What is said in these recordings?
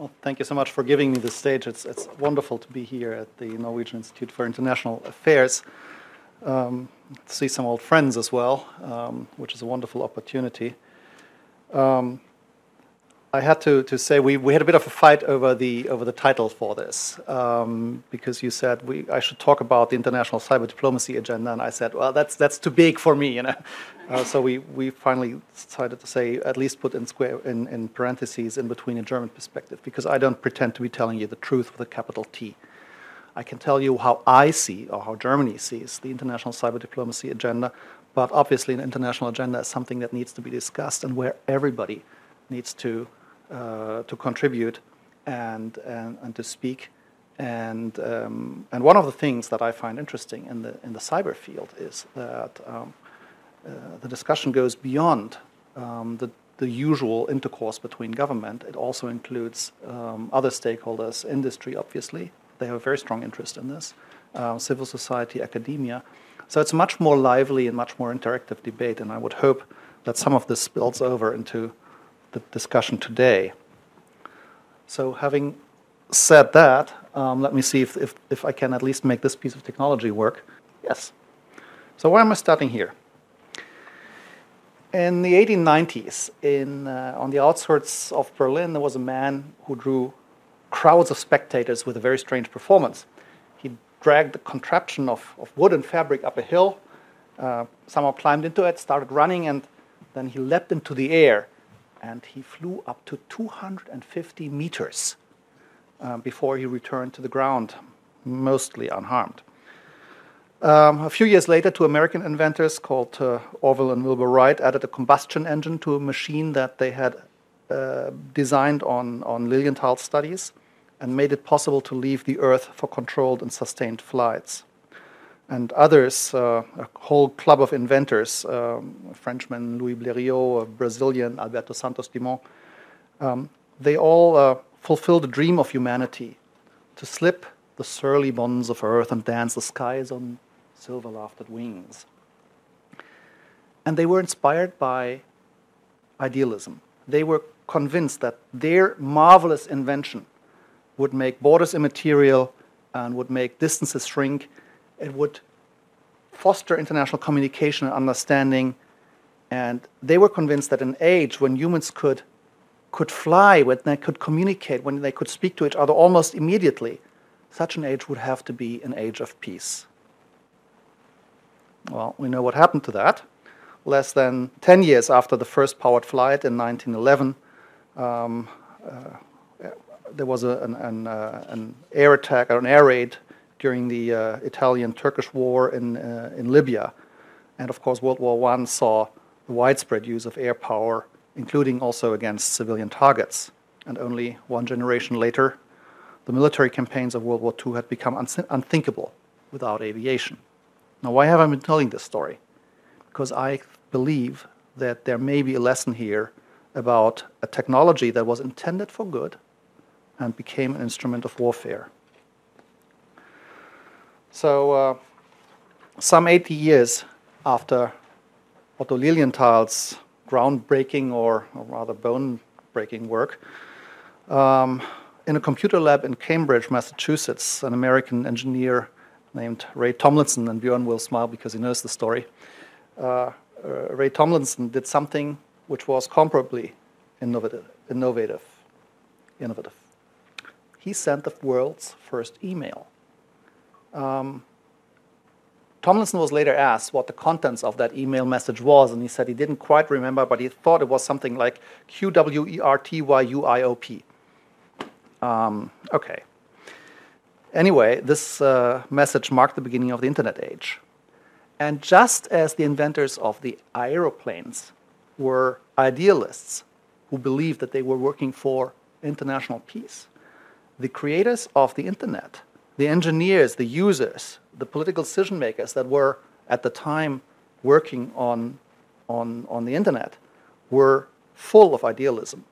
Well, thank you so much for giving me the stage. It's, it's wonderful to be here at the Norwegian Institute for International Affairs. Um, to see some old friends as well, um, which is a wonderful opportunity. Um, I had to, to say we, we had a bit of a fight over the over the title for this um, because you said we I should talk about the international cyber diplomacy agenda and I said well that's that's too big for me you know uh, so we, we finally decided to say at least put in square in, in parentheses in between a German perspective because I don't pretend to be telling you the truth with a capital T. I can tell you how I see or how Germany sees the international cyber diplomacy agenda, but obviously an international agenda is something that needs to be discussed and where everybody needs to to contribute and, and, and to speak. And, um, and one of the things that I find interesting in the, in the cyber field is that um, uh, the discussion goes beyond um, the, the usual intercourse between government. It also includes um, other stakeholders, industry, obviously. They have a very strong interest in this, uh, civil society, academia. So it's much more lively and much more interactive debate, and I would hope that some of this spills over into the discussion today. So, having said that, um, let me see if, if, if I can at least make this piece of technology work. Yes. So, why am I starting here? In the 1890s, in, uh, on the outskirts of Berlin, there was a man who drew crowds of spectators with a very strange performance. He dragged a contraption of, of wood and fabric up a hill, uh, somehow climbed into it, started running, and then he leapt into the air and he flew up to 250 meters uh, before he returned to the ground, mostly unharmed. Um, a few years later, two American inventors called uh, Orville and Wilbur Wright added a combustion engine to a machine that they had uh, designed on, on Lilienthal studies and made it possible to leave the Earth for controlled and sustained flights and others, uh, a whole club of inventors, um, Frenchman Louis Blériot, Brazilian Alberto Santos Dumont, um, they all uh, fulfilled the dream of humanity to slip the surly bonds of earth and dance the skies on silver lofted wings. And they were inspired by idealism. They were convinced that their marvelous invention would make borders immaterial and would make distances shrink it would foster international communication and understanding. And they were convinced that an age when humans could, could fly, when they could communicate, when they could speak to each other almost immediately, such an age would have to be an age of peace. Well, we know what happened to that. Less than 10 years after the first powered flight in 1911, um, uh, there was a, an, an, uh, an, air attack or an air raid during the uh, Italian-Turkish War in, uh, in Libya. And of course, World War I saw the widespread use of air power, including also against civilian targets. And only one generation later, the military campaigns of World War II had become unthinkable without aviation. Now, why have I been telling this story? Because I believe that there may be a lesson here about a technology that was intended for good and became an instrument of warfare. So, uh, some 80 years after Otto Lilienthal's groundbreaking or, or rather bone-breaking work, um, in a computer lab in Cambridge, Massachusetts, an American engineer named Ray Tomlinson, and Björn will smile because he knows the story. Uh, uh, Ray Tomlinson did something which was comparably innovative, innovative, innovative. He sent the world's first email. Um, Tomlinson was later asked what the contents of that email message was, and he said he didn't quite remember, but he thought it was something like Q W E R T Y U I O P. Um, okay. Anyway, this uh, message marked the beginning of the internet age. And just as the inventors of the aeroplanes were idealists who believed that they were working for international peace, the creators of the internet the engineers, the users, the political decision makers that were at the time working on, on, on the internet were full of idealism.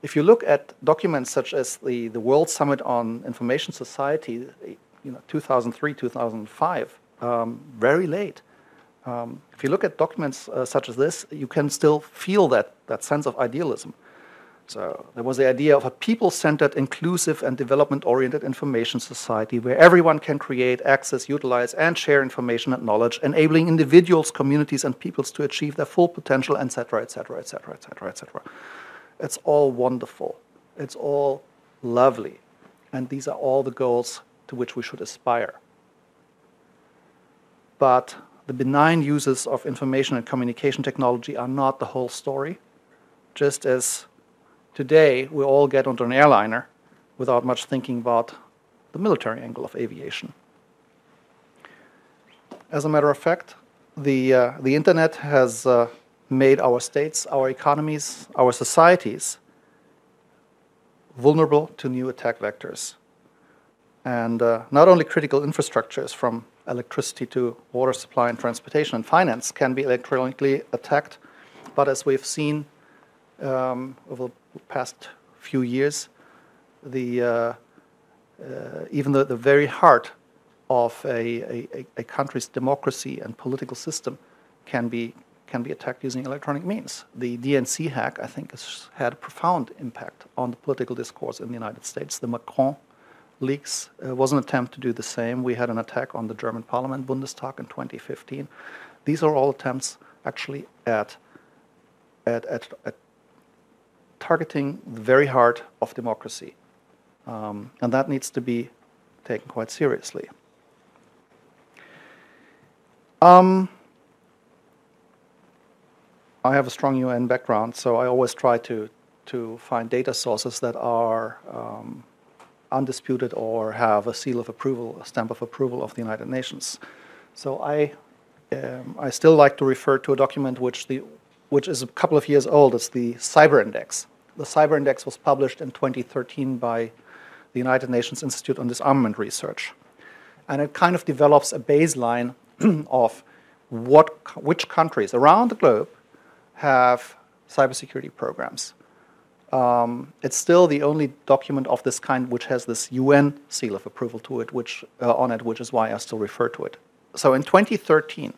If you look at documents such as the, the World Summit on Information Society, you know, 2003, 2005, um, very late. Um, if you look at documents uh, such as this, you can still feel that, that sense of idealism. So there was the idea of a people-centered, inclusive, and development-oriented information society where everyone can create, access, utilize, and share information and knowledge, enabling individuals, communities, and peoples to achieve their full potential, etc., etc., etc., etc., etc. It's all wonderful. It's all lovely. And these are all the goals to which we should aspire. But the benign uses of information and communication technology are not the whole story. Just as today we all get onto an airliner without much thinking about the military angle of aviation. As a matter of fact, the, uh, the internet has uh, made our states, our economies, our societies vulnerable to new attack vectors. And uh, not only critical infrastructures from electricity to water supply and transportation and finance can be electronically attacked, but as we've seen um, over the past few years, the, uh, uh, even the, the very heart of a, a, a country's democracy and political system can be can be attacked using electronic means. The DNC hack, I think, has had a profound impact on the political discourse in the United States. The Macron leaks uh, was an attempt to do the same. We had an attack on the German parliament, Bundestag, in 2015. These are all attempts actually at, at, at, at targeting the very heart of democracy. Um, and that needs to be taken quite seriously. Um, I have a strong UN background, so I always try to to find data sources that are um, undisputed or have a seal of approval, a stamp of approval of the United Nations. So I um, I still like to refer to a document which the which is a couple of years old. It's the Cyber Index. The Cyber Index was published in 2013 by the United Nations Institute on Disarmament Research, and it kind of develops a baseline of what which countries around the globe have cybersecurity programs. Um, it's still the only document of this kind which has this UN seal of approval to it, which uh, on it, which is why I still refer to it. So in 2013,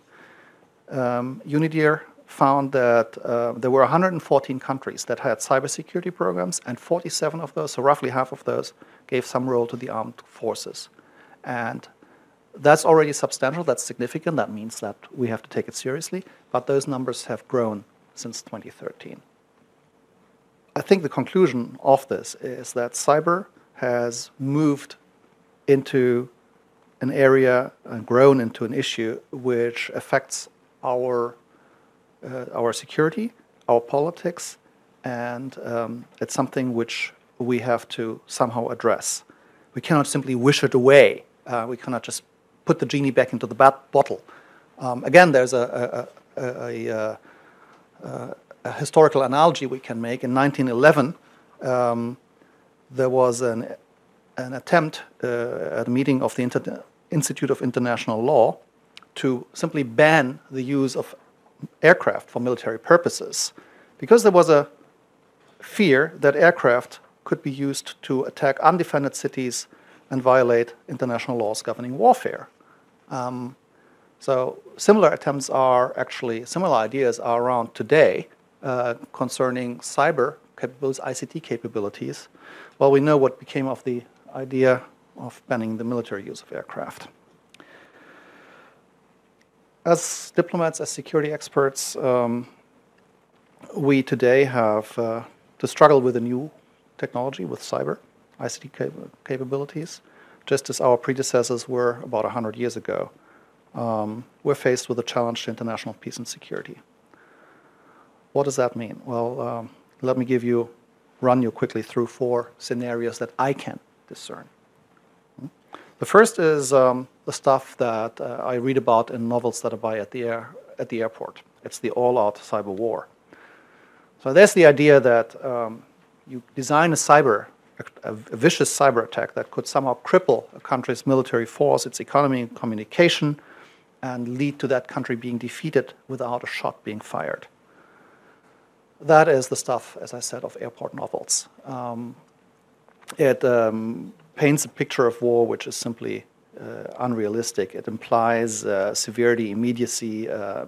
um, UNIDIR found that uh, there were 114 countries that had cybersecurity programs, and 47 of those, so roughly half of those, gave some role to the armed forces. And that's already substantial, that's significant, that means that we have to take it seriously, but those numbers have grown since 2013. I think the conclusion of this is that cyber has moved into an area and grown into an issue which affects our, our security, our politics, and um, it's something which we have to somehow address. We cannot simply wish it away. Uh, we cannot just put the genie back into the bottle. Um, again, there's a, a, a, a uh, a historical analogy we can make. In 1911, um, there was an, an attempt uh, at a meeting of the Inter- Institute of International Law to simply ban the use of aircraft for military purposes because there was a fear that aircraft could be used to attack undefended cities and violate international laws governing warfare. Um, so similar attempts are actually, similar ideas are around today uh, concerning cyber capabilities, ICT capabilities. Well, we know what became of the idea of banning the military use of aircraft. As diplomats, as security experts, um, we today have uh, to struggle with a new technology, with cyber, ICT cap- capabilities, just as our predecessors were about 100 years ago um, we're faced with a challenge to international peace and security. What does that mean? Well, um, let me give you, run you quickly through four scenarios that I can discern. The first is um, the stuff that uh, I read about in novels that I buy at the, air, at the airport. It's the all out cyber war. So there's the idea that um, you design a cyber, a, a, vicious cyber attack that could somehow cripple a country's military force, its economy, and communication, and lead to that country being defeated without a shot being fired. That is the stuff, as I said, of airport novels. Um, it um, paints a picture of war which is simply uh, unrealistic. It implies uh, severity, immediacy, uh,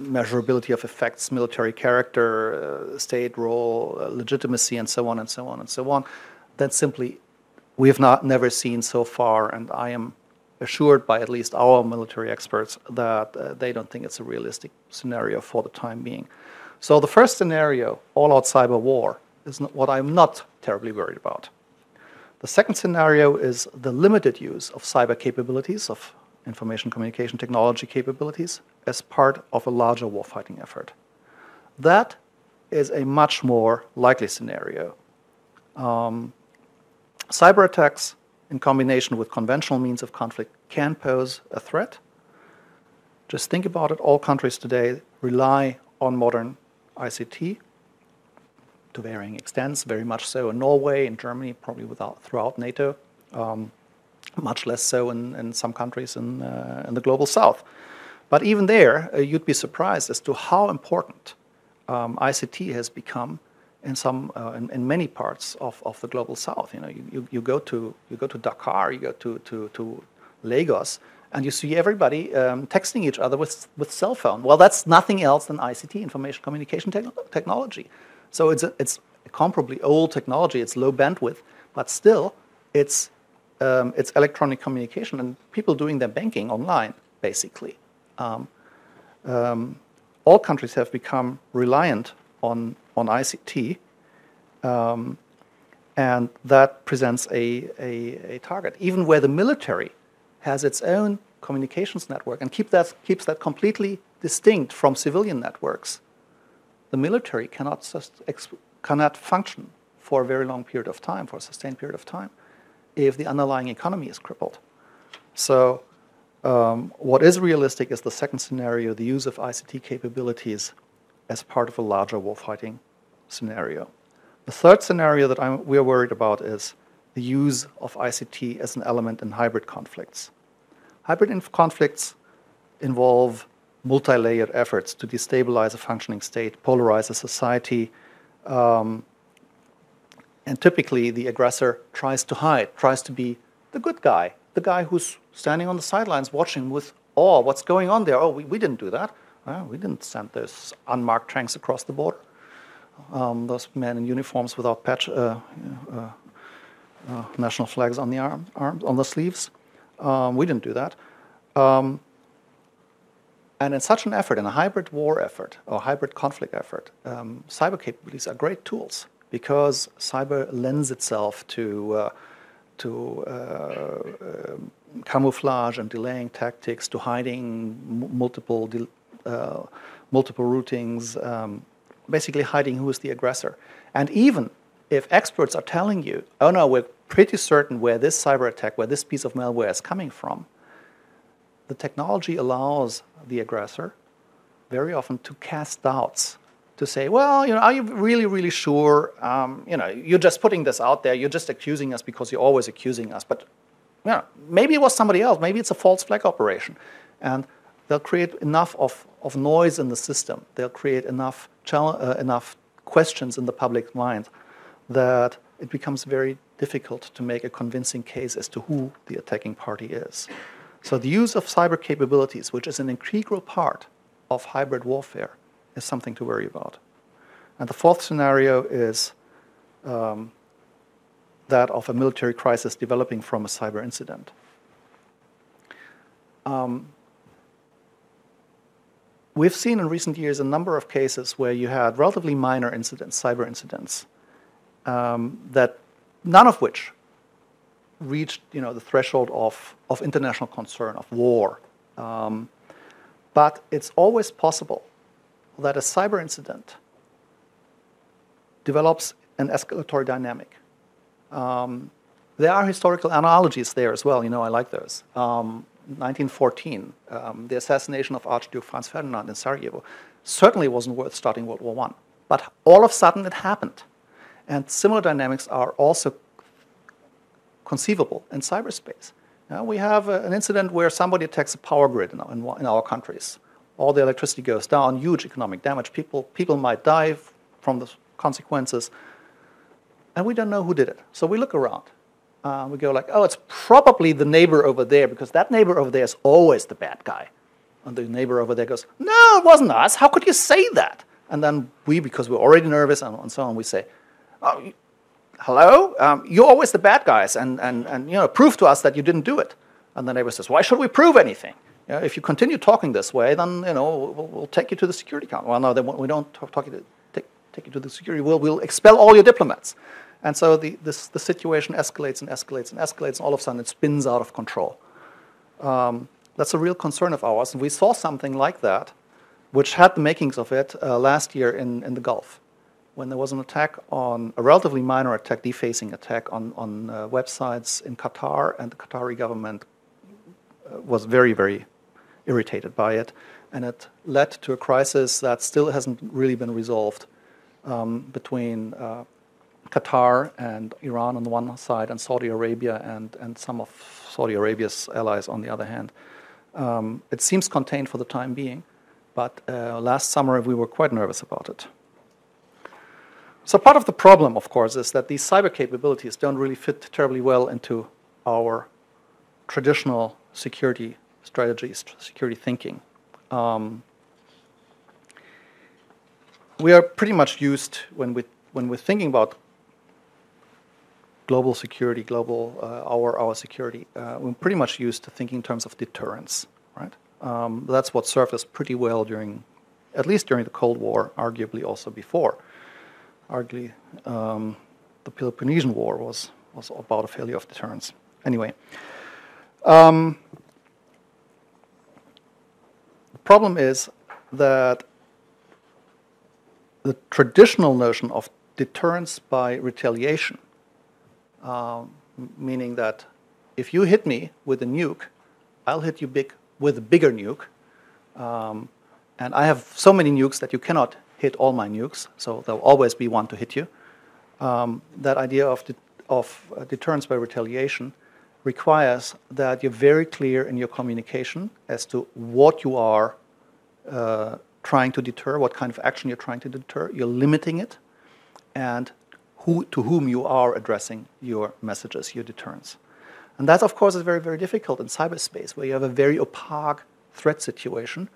measurability of effects, military character, uh, state role, uh, legitimacy, and so on and so on and so on, That simply we have not never seen so far, and I am assured by at least our military experts that uh, they don't think it's a realistic scenario for the time being. So the first scenario, all-out cyber war, is what I'm not terribly worried about. The second scenario is the limited use of cyber capabilities, of information communication technology capabilities, as part of a larger warfighting effort. That is a much more likely scenario. Um, cyber attacks in combination with conventional means of conflict can pose a threat. Just think about it all countries today rely on modern ICT to varying extents, very much so in Norway, in Germany, probably without, throughout NATO, um, much less so in, in some countries in, uh, in the global south. But even there, uh, you'd be surprised as to how important um, ICT has become in some uh, in, in, many parts of, of the global south. You know, you, you, you, go to you go to Dakar, you go to, to, to Lagos, and you see everybody um, texting each other with with cell phone. Well, that's nothing else than ICT, information communication te- technology. So it's a, it's comparably old technology. It's low bandwidth, but still, it's um, it's electronic communication and people doing their banking online, basically. Um, um, all countries have become reliant on on ICT, um, and that presents a, a, a, target. Even where the military has its own communications network and keep that, keeps that completely distinct from civilian networks, the military cannot, cannot function for a very long period of time, for a sustained period of time, if the underlying economy is crippled. So, um, what is realistic is the second scenario the use of ICT capabilities as part of a larger warfighting scenario. The third scenario that I'm, we're worried about is the use of ICT as an element in hybrid conflicts. Hybrid conflicts involve multi layered efforts to destabilize a functioning state, polarize a society, um, and typically the aggressor tries to hide, tries to be the good guy, the guy who's standing on the sidelines watching with awe what's going on there. Oh, we, we didn't do that. we didn't send those unmarked tanks across the border. Um, those men in uniforms without patch, uh, uh, uh, national flags on the arm, arms, on the sleeves. Um, we didn't do that. Um, and in such an effort, in a hybrid war effort or hybrid conflict effort, um, cyber capabilities are great tools because cyber lends itself to uh, to uh, uh, camouflage and delaying tactics, to hiding multiple uh, multiple routings, um, basically hiding who is the aggressor. And even if experts are telling you, oh no, we're pretty certain where this cyber attack, where this piece of malware is coming from, the technology allows the aggressor very often to cast doubts to say, well, you know, are you really, really sure? Um, you know, you're just putting this out there. You're just accusing us because you're always accusing us. But, you know, maybe it was somebody else. Maybe it's a false flag operation, and they'll create enough of, of noise in the system. They'll create enough uh, enough questions in the public mind that it becomes very difficult to make a convincing case as to who the attacking party is. So the use of cyber capabilities, which is an integral part of hybrid warfare, is something to worry about. And the fourth scenario is um, that of a military crisis developing from a cyber incident. Um, we've seen in recent years a number of cases where you had relatively minor incidents, cyber incidents, um, that none of which reached you know, the threshold of, of international concern, of war. Um, but it's always possible that a cyber incident develops an escalatory dynamic. Um, there are historical analogies there as well. You know, I like those. Um, 1914, um, the assassination of Archduke Franz Ferdinand in Sarajevo, certainly wasn't worth starting World War I. But all of a sudden it happened. And similar dynamics are also conceivable in cyberspace. Now, we have a, an incident where somebody attacks a power grid in, in, in, our countries. All the electricity goes down, huge economic damage. People, people might die from the consequences. And we don't know who did it. So we look around. Uh, we go like, oh, it's probably the neighbor over there because that neighbor over there is always the bad guy. And the neighbor over there goes, No, it wasn't us. How could you say that? And then we, because we're already nervous and, and so on, we say, oh, Hello? Um, you're always the bad guys, and, and, and you know, prove to us that you didn't do it. And the neighbor says, Why should we prove anything? You know, if you continue talking this way, then you know, we'll, we'll take you to the security council. Well, no, we don't talk, talk to, take, take you to the security. We'll, we'll expel all your diplomats. And so the, this, the situation escalates and escalates and escalates, and all of a sudden it spins out of control. Um, that's a real concern of ours. And we saw something like that, which had the makings of it uh, last year in, in the Gulf, when there was an attack on a relatively minor attack, defacing attack on, on uh, websites in Qatar, and the Qatari government uh, was very, very irritated by it. And it led to a crisis that still hasn't really been resolved um, between uh, Qatar and Iran on the one side, and Saudi Arabia and, and some of Saudi Arabia's allies on the other hand. Um, it seems contained for the time being, but uh, last summer we were quite nervous about it. So, part of the problem, of course, is that these cyber capabilities don't really fit terribly well into our traditional security strategies, security thinking. Um, we are pretty much used when we when we're thinking about global security, global uh, our our security, uh, we're pretty much used to thinking in terms of deterrence, right? Um, that's what served us pretty well during, at least during the Cold War, arguably also before. Arguably, um, the Peloponnesian War was was about a failure of deterrence. Anyway, um, the problem is that the traditional notion of deterrence by retaliation um, meaning that if you hit me with a nuke, I'll hit you big with a bigger nuke. Um, and I have so many nukes that you cannot hit all my nukes, so there'll always be one to hit you. Um, that idea of, de- of uh, deterrence by retaliation requires that you're very clear in your communication as to what you are uh, trying to deter, what kind of action you're trying to deter. You're limiting it, and who, to whom you are addressing your messages, your deterrence. And that, of course, is very, very difficult in cyberspace, where you have a very opaque threat situation,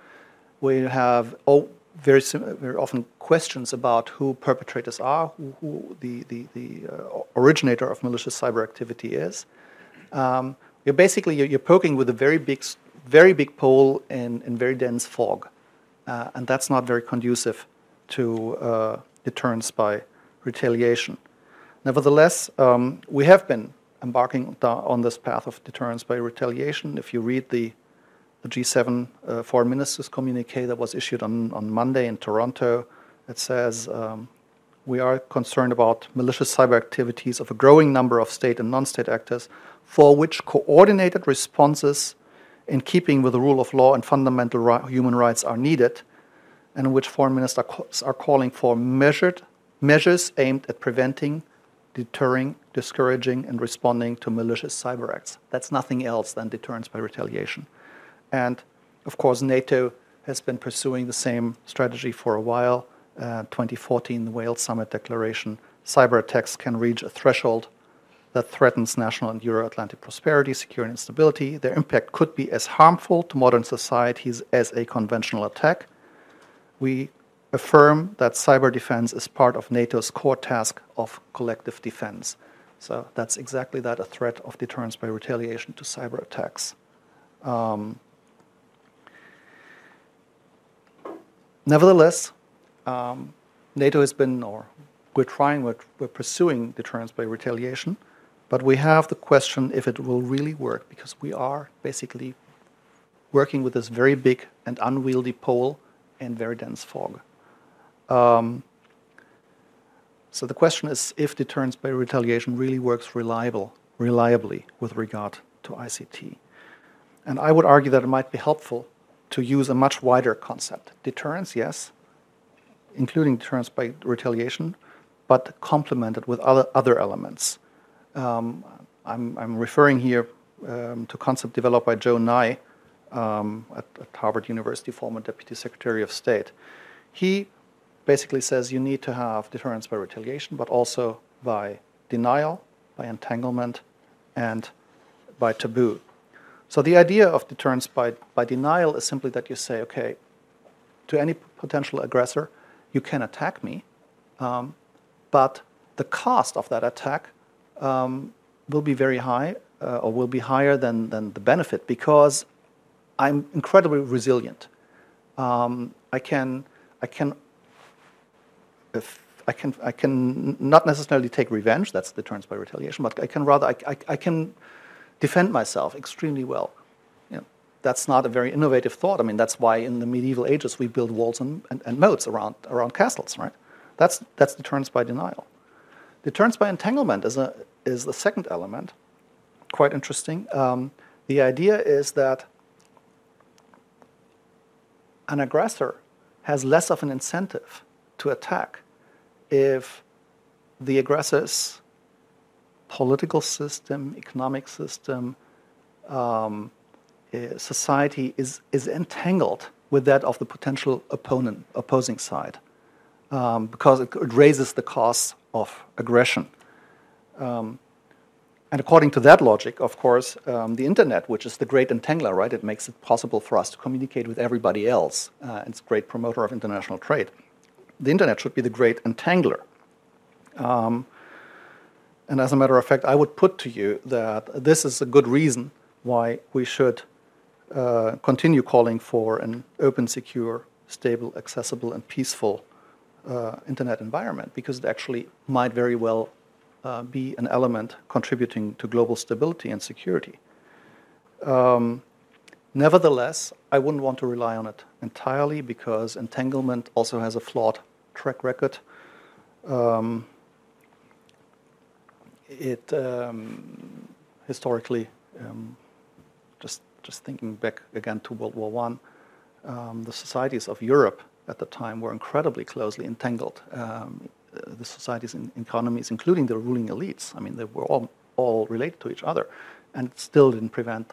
where you have oh, very, very often questions about who perpetrators are, who, who the, the, the uh, originator of malicious cyber activity is. Um, you're basically you're, you're, poking with a very big, very big pole in, very dense fog, uh, and that's not very conducive to uh, deterrence by retaliation. Nevertheless, um, we have been embarking on this path of deterrence by retaliation. If you read the, the G7 uh, foreign ministers communique that was issued on, on Monday in Toronto, it says um, we are concerned about malicious cyber activities of a growing number of state and non state actors for which coordinated responses in keeping with the rule of law and fundamental ri- human rights are needed, and in which foreign ministers are calling for measured measures aimed at preventing, deterring, discouraging, and responding to malicious cyber acts. That's nothing else than deterrence by retaliation. And of course, NATO has been pursuing the same strategy for a while. Uh, 2014, the Wales Summit Declaration cyber attacks can reach a threshold that threatens national and Euro Atlantic prosperity, security, and stability. Their impact could be as harmful to modern societies as a conventional attack. We affirm that cyber defense is part of NATO's core task of collective defense. So that's exactly that a threat of deterrence by retaliation to cyber attacks. Um, nevertheless, um, NATO has been, or we're trying, we're, we're pursuing deterrence by retaliation, but we have the question if it will really work because we are basically working with this very big and unwieldy pole and very dense fog. Um, so the question is if deterrence by retaliation really works reliable, reliably with regard to ICT. And I would argue that it might be helpful to use a much wider concept. Deterrence, yes, including deterrence by retaliation, but complemented with other, other elements. Um, I'm, I'm, referring here um, to concept developed by Joe Nye um, at, at Harvard University, former Deputy Secretary of State. He basically says you need to have deterrence by retaliation, but also by denial, by entanglement, and by taboo. So the idea of deterrence by, by denial is simply that you say, okay, to any potential aggressor, you can attack me, um, but the cost of that attack um, will be very high uh, or will be higher than, than the benefit because I'm incredibly resilient. Um, I can, I can, if I can, I can not necessarily take revenge. That's deterrence by retaliation, but I can rather, I, I, I can defend myself extremely well. You know, that's not a very innovative thought. I mean, that's why in the medieval ages we built walls and, and, and moats around, around castles, right? That's, that's deterrence by denial. Deterrence by entanglement is, a, is the second element, quite interesting. Um, the idea is that an aggressor has less of an incentive to attack if the aggressor's political system, economic system, um, uh, society is, is entangled with that of the potential opponent, opposing side, um, because it, it, raises the cost of aggression. Um, and according to that logic, of course, um, the internet, which is the great entangler, right, it makes it possible for us to communicate with everybody else. Uh, it's a great promoter of international trade. The internet should be the great entangler. Um, and as a matter of fact, I would put to you that this is a good reason why we should uh, continue calling for an open, secure, stable, accessible, and peaceful uh, internet environment because it actually might very well uh, be an element contributing to global stability and security. Um, nevertheless, I wouldn't want to rely on it entirely because entanglement also has a flawed track record. Um, it um, historically, um, just just thinking back again to World War One, um, the societies of Europe at the time were incredibly closely entangled. Um, the societies and economies, including the ruling elites. I mean, they were all, all related to each other, and it still didn't prevent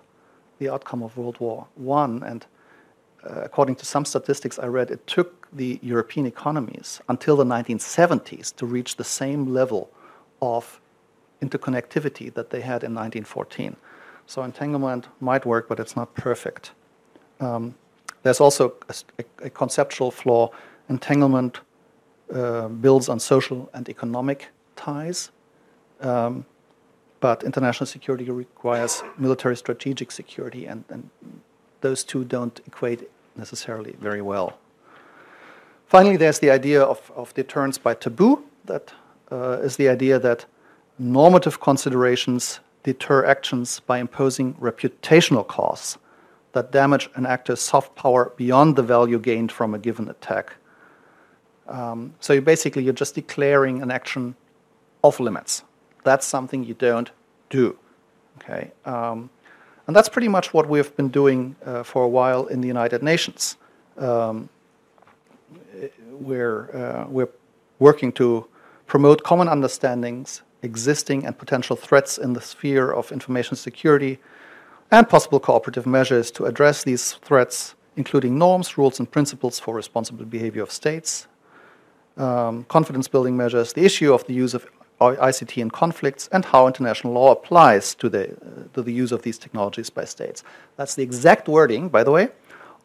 the outcome of World War One. And uh, according to some statistics I read, it took the European economies until the 1970s to reach the same level of interconnectivity that they had in 1914. So entanglement might work, but it's not perfect. Um, there's also a, a, conceptual flaw. Entanglement uh, builds on social and economic ties. Um, but international security requires military strategic security, and, and, those two don't equate necessarily very well. Finally, there's the idea of, of deterrence by taboo. That uh, is the idea that normative considerations deter actions by imposing reputational costs that damage an actor's soft power beyond the value gained from a given attack. Um, so you basically you're just declaring an action off limits. That's something you don't do. Okay, um, and that's pretty much what we've been doing uh, for a while in the United Nations. Um, we're uh, we're working to promote common understandings, existing and potential threats in the sphere of information security, and possible cooperative measures to address these threats, including norms, rules, and principles for responsible behavior of states, um, confidence building measures, the issue of the use of ICT in conflicts, and how international law applies to the, uh, to the use of these technologies by states. That's the exact wording, by the way,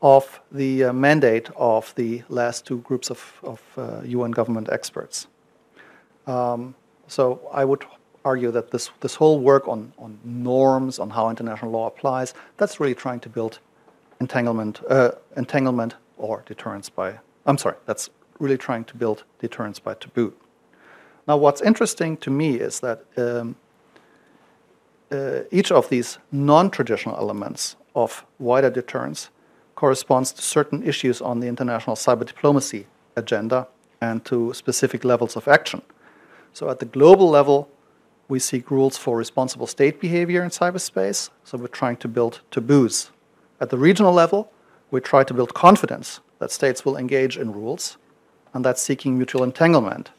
of the uh, mandate of the last two groups of, of uh, UN government experts. Um, so I would argue that this, this whole work on, on norms, on how international law applies, that's really trying to build entanglement, uh, entanglement or deterrence by, I'm sorry, that's really trying to build deterrence by taboo. Now, what's interesting to me is that um, uh, each of these non traditional elements of wider deterrence corresponds to certain issues on the international cyber diplomacy agenda and to specific levels of action. So, at the global level, we seek rules for responsible state behavior in cyberspace. So, we're trying to build taboos. At the regional level, we try to build confidence that states will engage in rules and that's seeking mutual entanglement.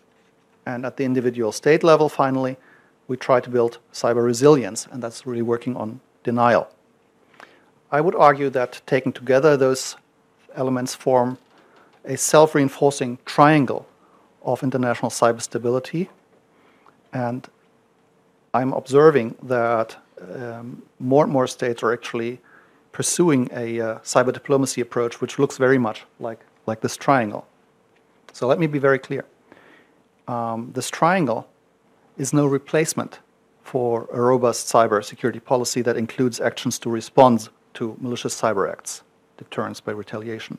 And at the individual state level, finally, we try to build cyber resilience, and that's really working on denial. I would argue that taken together, those elements form a self reinforcing triangle of international cyber stability. And I'm observing that um, more and more states are actually pursuing a uh, cyber diplomacy approach, which looks very much like, like this triangle. So let me be very clear. Um, this triangle is no replacement for a robust cyber security policy that includes actions to respond to malicious cyber acts, deterrence by retaliation.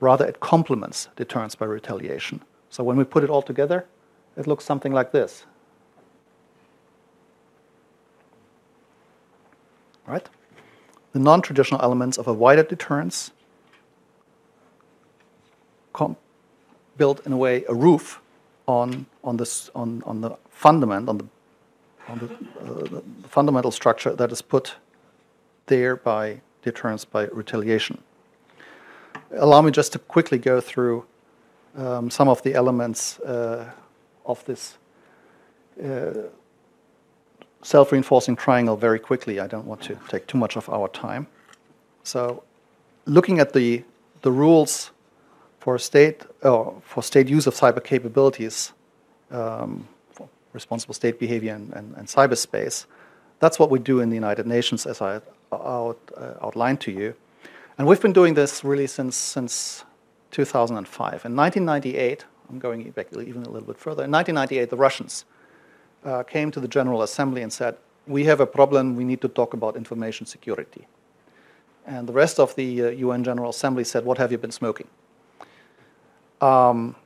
Rather, it complements deterrence by retaliation. So when we put it all together, it looks something like this. Right? The non traditional elements of a wider deterrence built in a way, a roof on, on, this, on, on the fundament, on the on the, uh, the, fundamental structure that is put there by deterrence by retaliation. Allow me just to quickly go through um, some of the elements uh, of this uh, self reinforcing triangle very quickly. I don't want to take too much of our time. So, looking at the, the rules for state, uh, for state use of cyber capabilities, um, responsible state behavior and, and, and, cyberspace. That's what we do in the United Nations, as I out, uh, outlined to you. And we've been doing this really since, since 2005. In 1998, I'm going back even a little bit further, in 1998, the Russians uh, came to the General Assembly and said, We have a problem, we need to talk about information security. And the rest of the uh, UN General Assembly said, What have you been smoking? Um,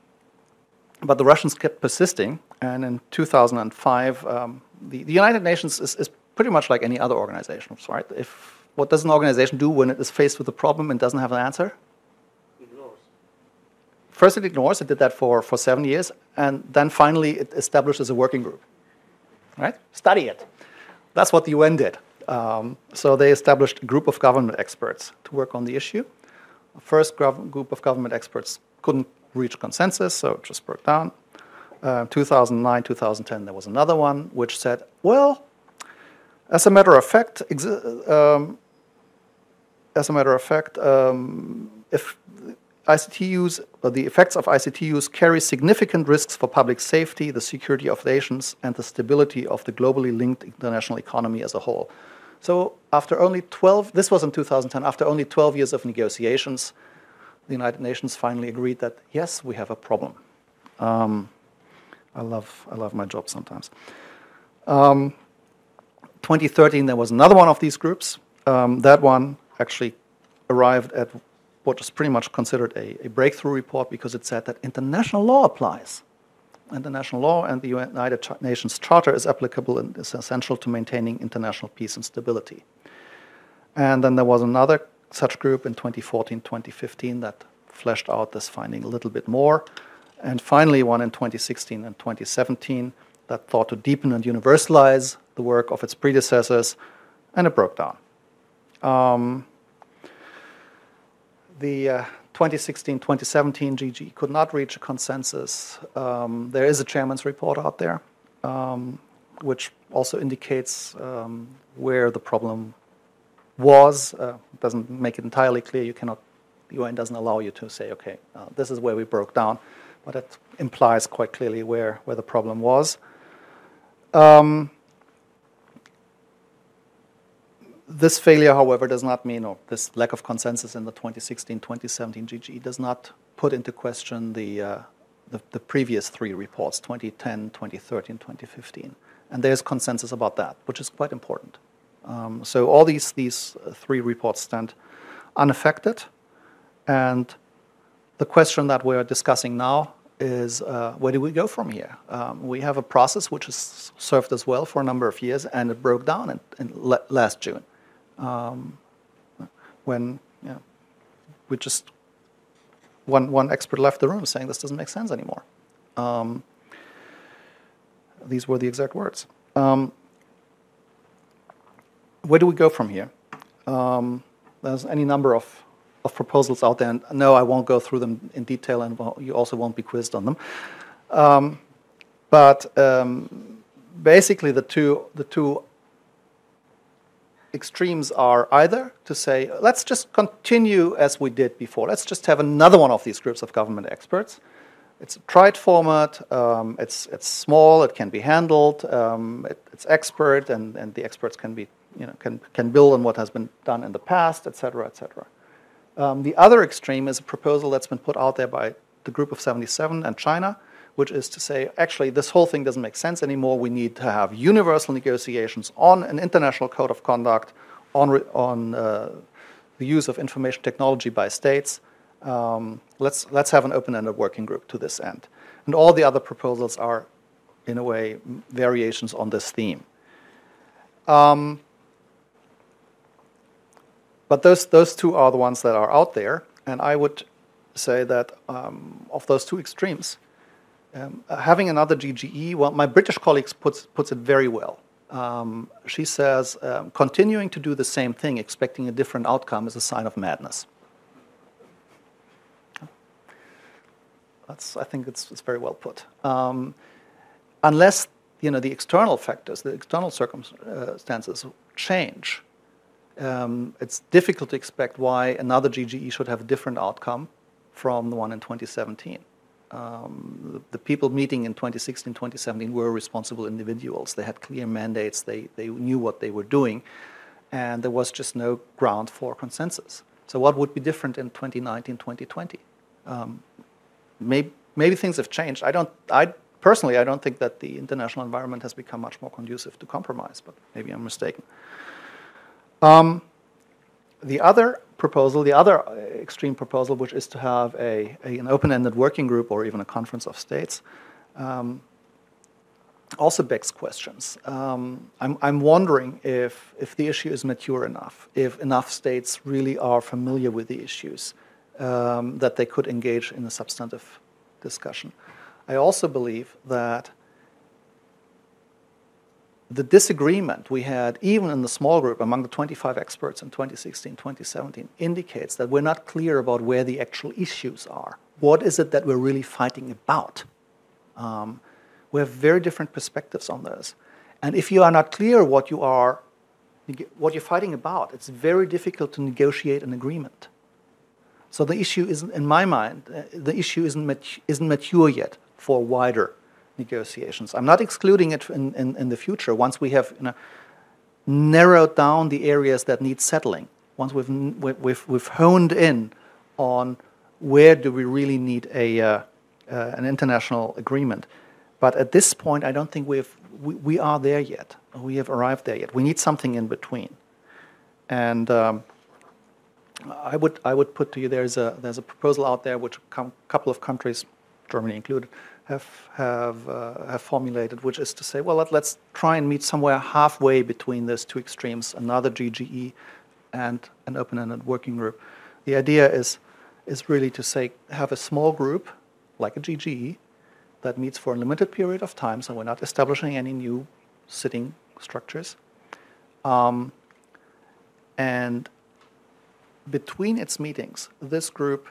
but the Russians kept persisting, and in 2005, um, the, the, United Nations is, is, pretty much like any other organization, right? If what does an organization do when it is faced with a problem and doesn't have an answer? First, it ignores. It did that for, for seven years, and then finally, it establishes a working group. Right? Study it. That's what the UN did. Um, so they established a group of government experts to work on the issue. The first group of government experts couldn't reach consensus, so it just broke down. Uh, 2009, 2010, there was another one which said, well, as a matter of fact, um, as a matter of fact, um, if ICT use, uh, the effects of ICT use carry significant risks for public safety, the security of nations, and the stability of the globally linked international economy as a whole. So, after only 12, this was in 2010, after only 12 years of negotiations, the United Nations finally agreed that yes, we have a problem. Um, I love I love my job sometimes. Um, 2013, there was another one of these groups. Um, that one actually arrived at what was pretty much considered a, a, breakthrough report because it said that international law applies. International law and the United Nations Charter is applicable and is essential to maintaining international peace and stability. And then there was another such group in 2014, 2015 that fleshed out this finding a little bit more. And finally, one in 2016 and 2017 that thought to deepen and universalize the work of its predecessors, and it broke down. Um, the uh, 2016 2017 GGE could not reach a consensus. Um, there is a chairman's report out there, um, which also indicates um, where the problem was. Uh, doesn't make it entirely clear. You cannot, the UN doesn't allow you to say, okay, uh, this is where we broke down, but it implies quite clearly where, where the problem was. Um, this failure, however, does not mean, or this lack of consensus in the 2016 2017 GGE does not put into question the, uh, the, the, previous three reports 2010, 2013, 2015. And there's consensus about that, which is quite important. Um, so all these, these three reports stand unaffected. And the question that we're discussing now is uh, where do we go from here? Um, we have a process which has served us well for a number of years, and it broke down in, in le- last June um, when you know, we just one one expert left the room saying this doesn't make sense anymore. Um, these were the exact words. Um, where do we go from here? Um, there's any number of, of proposals out there, and no, I won't go through them in detail, and you also won't be quizzed on them. Um, but um, basically, the two the two extremes are either to say, let's just continue as we did before. Let's just have another one of these groups of government experts, it's a tried format. Um, it's it's small. It can be handled. Um, it, it's expert, and, and the experts can be you know can can build on what has been done in the past, et cetera, et cetera. Um, the other extreme is a proposal that's been put out there by the Group of 77 and China, which is to say, actually, this whole thing doesn't make sense anymore. We need to have universal negotiations on an international code of conduct, on, on uh, the use of information technology by states. Um, let's, let's have an open ended working group to this end. And all the other proposals are, in a way, variations on this theme. Um, but those, those two are the ones that are out there. And I would say that um, of those two extremes, um, having another GGE, well, my British colleagues puts, puts it very well. Um, she says, um, continuing to do the same thing, expecting a different outcome, is a sign of madness. That's, I think it's, it's very well put. Um, unless you know, the external factors, the external circumstances change, um, it's difficult to expect why another GGE should have a different outcome from the one in 2017. Um, the, people meeting in 2016, 2017 were responsible individuals. They had clear mandates, they, they knew what they were doing, and there was just no ground for consensus. So, what would be different in 2019, 2020? Um, maybe, maybe things have changed. I don't, I personally, I don't think that the international environment has become much more conducive to compromise, but maybe I'm mistaken. Um, the other proposal, the other extreme proposal, which is to have a, a an open-ended working group or even a conference of states, um, also begs questions. Um, I'm, I'm wondering if, if the issue is mature enough, if enough states really are familiar with the issues, um, that they could engage in a substantive discussion. I also believe that the disagreement we had, even in the small group among the 25 experts in 2016, 2017, indicates that we're not clear about where the actual issues are. What is it that we're really fighting about? Um, we have very different perspectives on this. And if you are not clear what you are, what you're fighting about, it's very difficult to negotiate an agreement. So the issue isn't, in my mind, uh, the issue isn't, isn't mature yet for wider negotiations. I'm not excluding it in, in, in the future once we have you know, narrowed down the areas that need settling, once we've, we've, we've honed in on where do we really need a, uh, uh, an international agreement. But at this point, I don't think we've, we, we are there yet. We have arrived there yet. We need something in between. And um, I, would, I would put to you there's a, there's a proposal out there which a couple of countries, Germany included, have have uh, have formulated, which is to say, well, let, us try and meet somewhere halfway between those two extremes, another GGE and an open-ended working group. The idea is is really to say have a small group like a GGE that meets for a limited period of time, so we're not establishing any new sitting structures. Um, and between its meetings, this group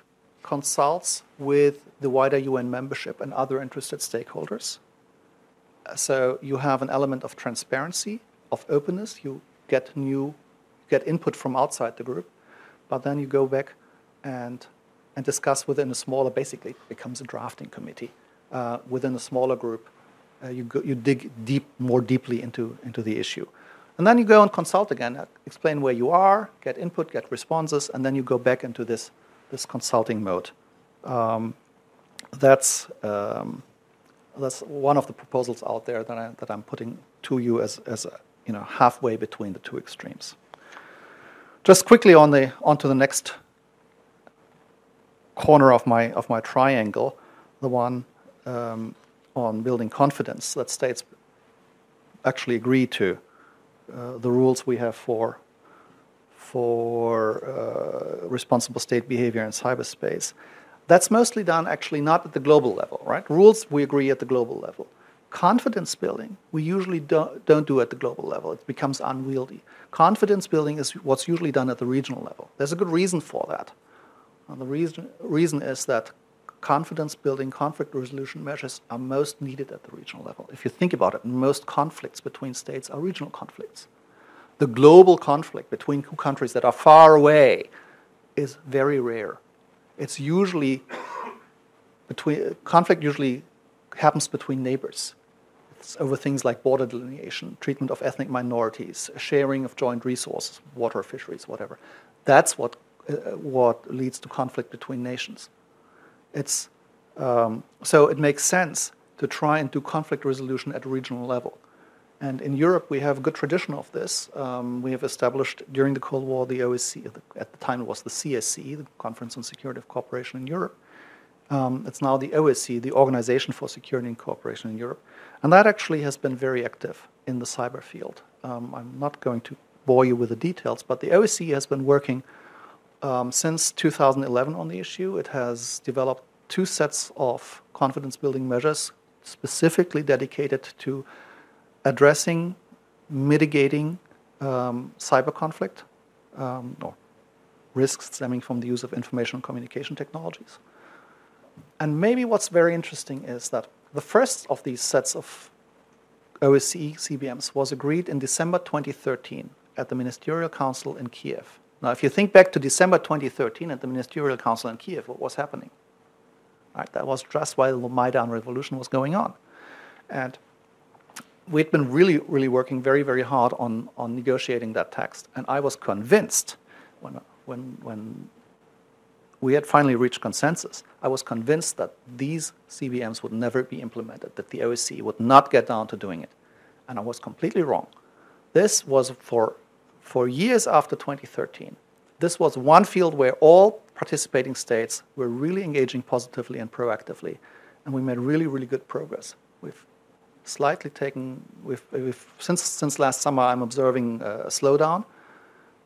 consults with the wider UN membership and other interested stakeholders. So you have an element of transparency, of openness. You get new, get input from outside the group, but then you go back and and discuss within a smaller. Basically, it becomes a drafting committee uh, within a smaller group. Uh, you go, you dig deep more deeply into into the issue. And then you go and consult again, uh, explain where you are, get input, get responses, and then you go back into this this consulting mode. Um, that's um, that's one of the proposals out there that, I, that I'm putting to you as, as a, you know halfway between the two extremes. Just quickly on the onto the next corner of my of my triangle, the one um, on building confidence that states actually agree to uh, the rules we have for for uh, responsible state behavior in cyberspace. That's mostly done actually not at the global level, right? Rules we agree at the global level. Confidence building we usually don't, don't do at the global level. It becomes unwieldy. Confidence building is what's usually done at the regional level. There's a good reason for that. And the reason, reason is that confidence building, conflict resolution measures are most needed at the regional level. If you think about it, most conflicts between states are regional conflicts the global conflict between two countries that are far away is very rare. It's usually between conflict usually happens between neighbors. It's over things like border delineation, treatment of ethnic minorities, sharing of joint resources, water, fisheries, whatever. That's what uh, what leads to conflict between nations. It's um, so it makes sense to try and do conflict resolution at regional level. And in Europe, we have a good tradition of this. Um, we have established during the Cold War the OSCE, at the time it was the CSCE, the Conference on Security of Cooperation in Europe. Um, it's now the OSCE, the Organization for Security and Cooperation in Europe. And that actually has been very active in the cyber field. Um, I'm not going to bore you with the details, but the OSCE has been working um, since 2011 on the issue. It has developed two sets of confidence building measures specifically dedicated to addressing, mitigating um, cyber conflict um, or risks stemming from the use of information and communication technologies. And maybe what's very interesting is that the first of these sets of OSCE CBMs was agreed in December 2013 at the Ministerial Council in Kiev. Now, if you think back to December 2013 at the Ministerial Council in Kiev, what was happening? Right, that was just while the Maidan revolution was going on. And we'd been really, really working very, very hard on, on negotiating that text. And I was convinced when, when, when we had finally reached consensus, I was convinced that these CBMs would never be implemented, that the OSCE would not get down to doing it. And I was completely wrong. This was for, for years after 2013. This was one field where all participating states were really engaging positively and proactively. And we made really, really good progress. We've slightly taken, we've, we've, since, since last summer, I'm observing a slowdown,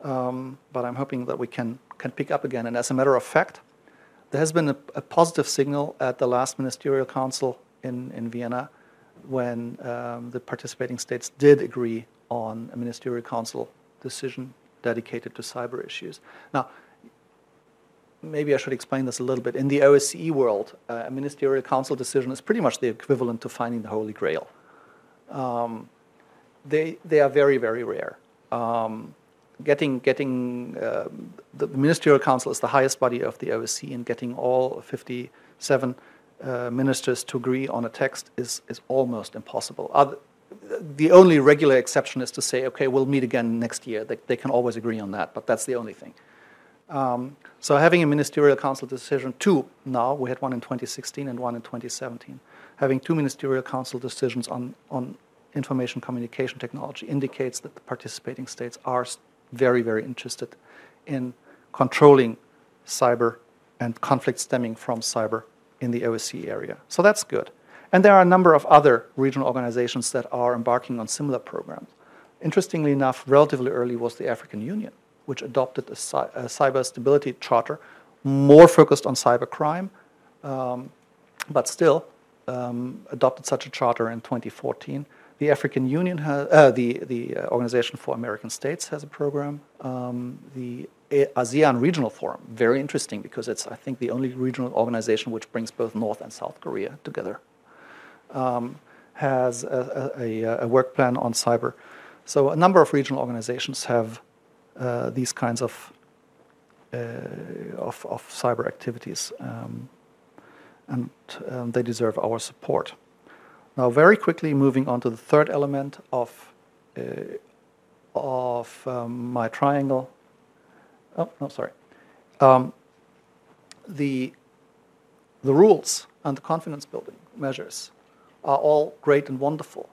um, but I'm hoping that we can, can pick up again. And as a matter of fact, there has been a, a positive signal at the last ministerial council in, in Vienna when um, the participating states did agree on a ministerial council decision dedicated to cyber issues. Now, maybe I should explain this a little bit. In the OSCE world, uh, a ministerial council decision is pretty much the equivalent to finding the Holy Grail. Um, they, they are very, very rare. Um, getting getting uh, the ministerial council is the highest body of the OSCE, and getting all 57 uh, ministers to agree on a text is, is almost impossible. Other, the only regular exception is to say, okay, we'll meet again next year. They, they can always agree on that, but that's the only thing. Um, so having a ministerial council decision, two now, we had one in 2016 and one in 2017, having two ministerial council decisions on, on information communication technology indicates that the participating states are very, very interested in controlling cyber and conflict stemming from cyber in the OSCE area. So that's good. And there are a number of other regional organizations that are embarking on similar programs. Interestingly enough, relatively early was the African Union which adopted a, a cyber stability charter, more focused on cybercrime, um, but still um, adopted such a charter in 2014. The African Union has, uh, the, the uh, Organization for American States has a program. Um, the ASEAN Regional Forum, very interesting because it's, I think, the only regional organization which brings both North and South Korea together, um, has a, a, a, work plan on cyber. So a number of regional organizations have uh, these kinds of, uh, of, of, cyber activities. Um, and um, they deserve our support. Now, very quickly moving on to the third element of, uh, of um, my triangle. Oh, no, sorry. Um, the, the rules and the confidence building measures are all great and wonderful,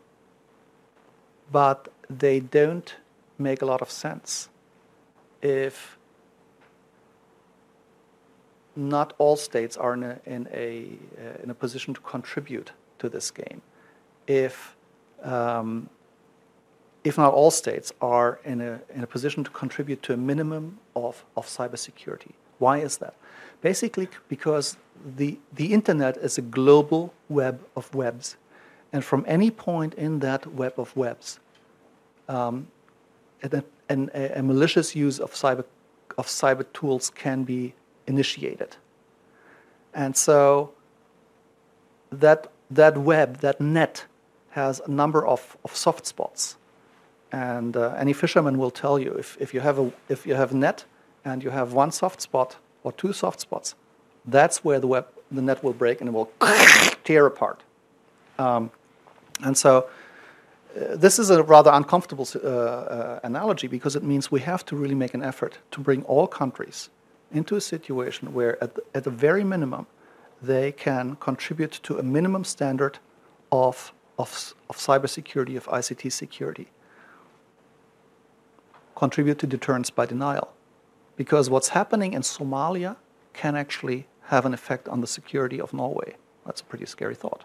but they don't make a lot of sense if not all states are in a, in a, uh, in a position to contribute to this game, if, um, if not all states are in a, in a position to contribute to a minimum of, of cybersecurity. Why is that? Basically, because the, the internet is a global web of webs. And from any point in that web of webs, um, an, a, a, malicious use of cyber, of cyber tools can be initiated. And so that, that web, that net, has a number of, of soft spots. And uh, any fisherman will tell you if, if, you have a, if you have a net and you have one soft spot or two soft spots, that's where the web the net will break and it will tear apart. Um, and so uh, this is a rather uncomfortable uh, uh, analogy because it means we have to really make an effort to bring all countries into a situation where, at the, at the very minimum, they can contribute to a minimum standard of, of, of cybersecurity, of ICT security. Contribute to deterrence by denial. Because what's happening in Somalia can actually have an effect on the security of Norway. That's a pretty scary thought.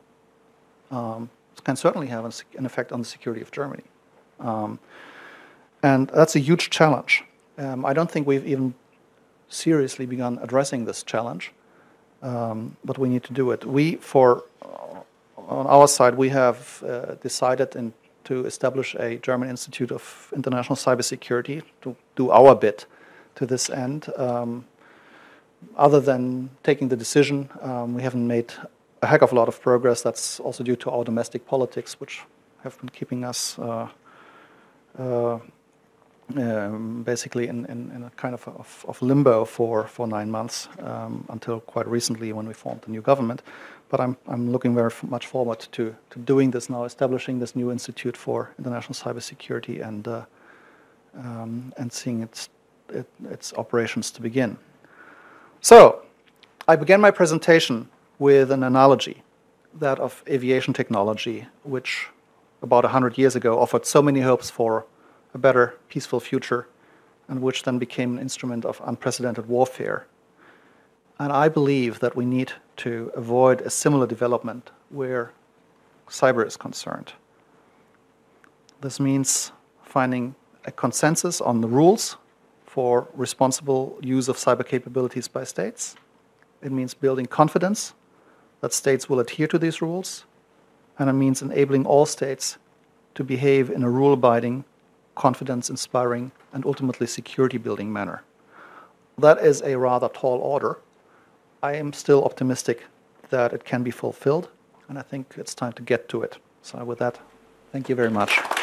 Um, it can certainly have an effect on the security of Germany. Um, and that's a huge challenge. Um, I don't think we've even seriously begun addressing this challenge, um, but we need to do it. We, for uh, on our side, we have uh, decided in, to establish a German Institute of International Cybersecurity to do our bit to this end. Um, other than taking the decision, um, we haven't made a heck of a lot of progress. That's also due to our domestic politics, which have been keeping us uh, uh, um, basically in, in, in, a kind of, of, of, limbo for, for nine months um, until quite recently when we formed the new government. But I'm, I'm looking very much forward to, to doing this now, establishing this new Institute for International Cybersecurity and, uh, um, and seeing its, it, its operations to begin. So, I began my presentation with an analogy, that of aviation technology, which about 100 years ago offered so many hopes for a better, peaceful future, and which then became an instrument of unprecedented warfare. And I believe that we need to avoid a similar development where cyber is concerned. This means finding a consensus on the rules for responsible use of cyber capabilities by states. It means building confidence that states will adhere to these rules. And it means enabling all states to behave in a rule abiding, confidence inspiring, and ultimately security building manner. That is a rather tall order. I am still optimistic that it can be fulfilled, and I think it's time to get to it. So, with that, thank you very much.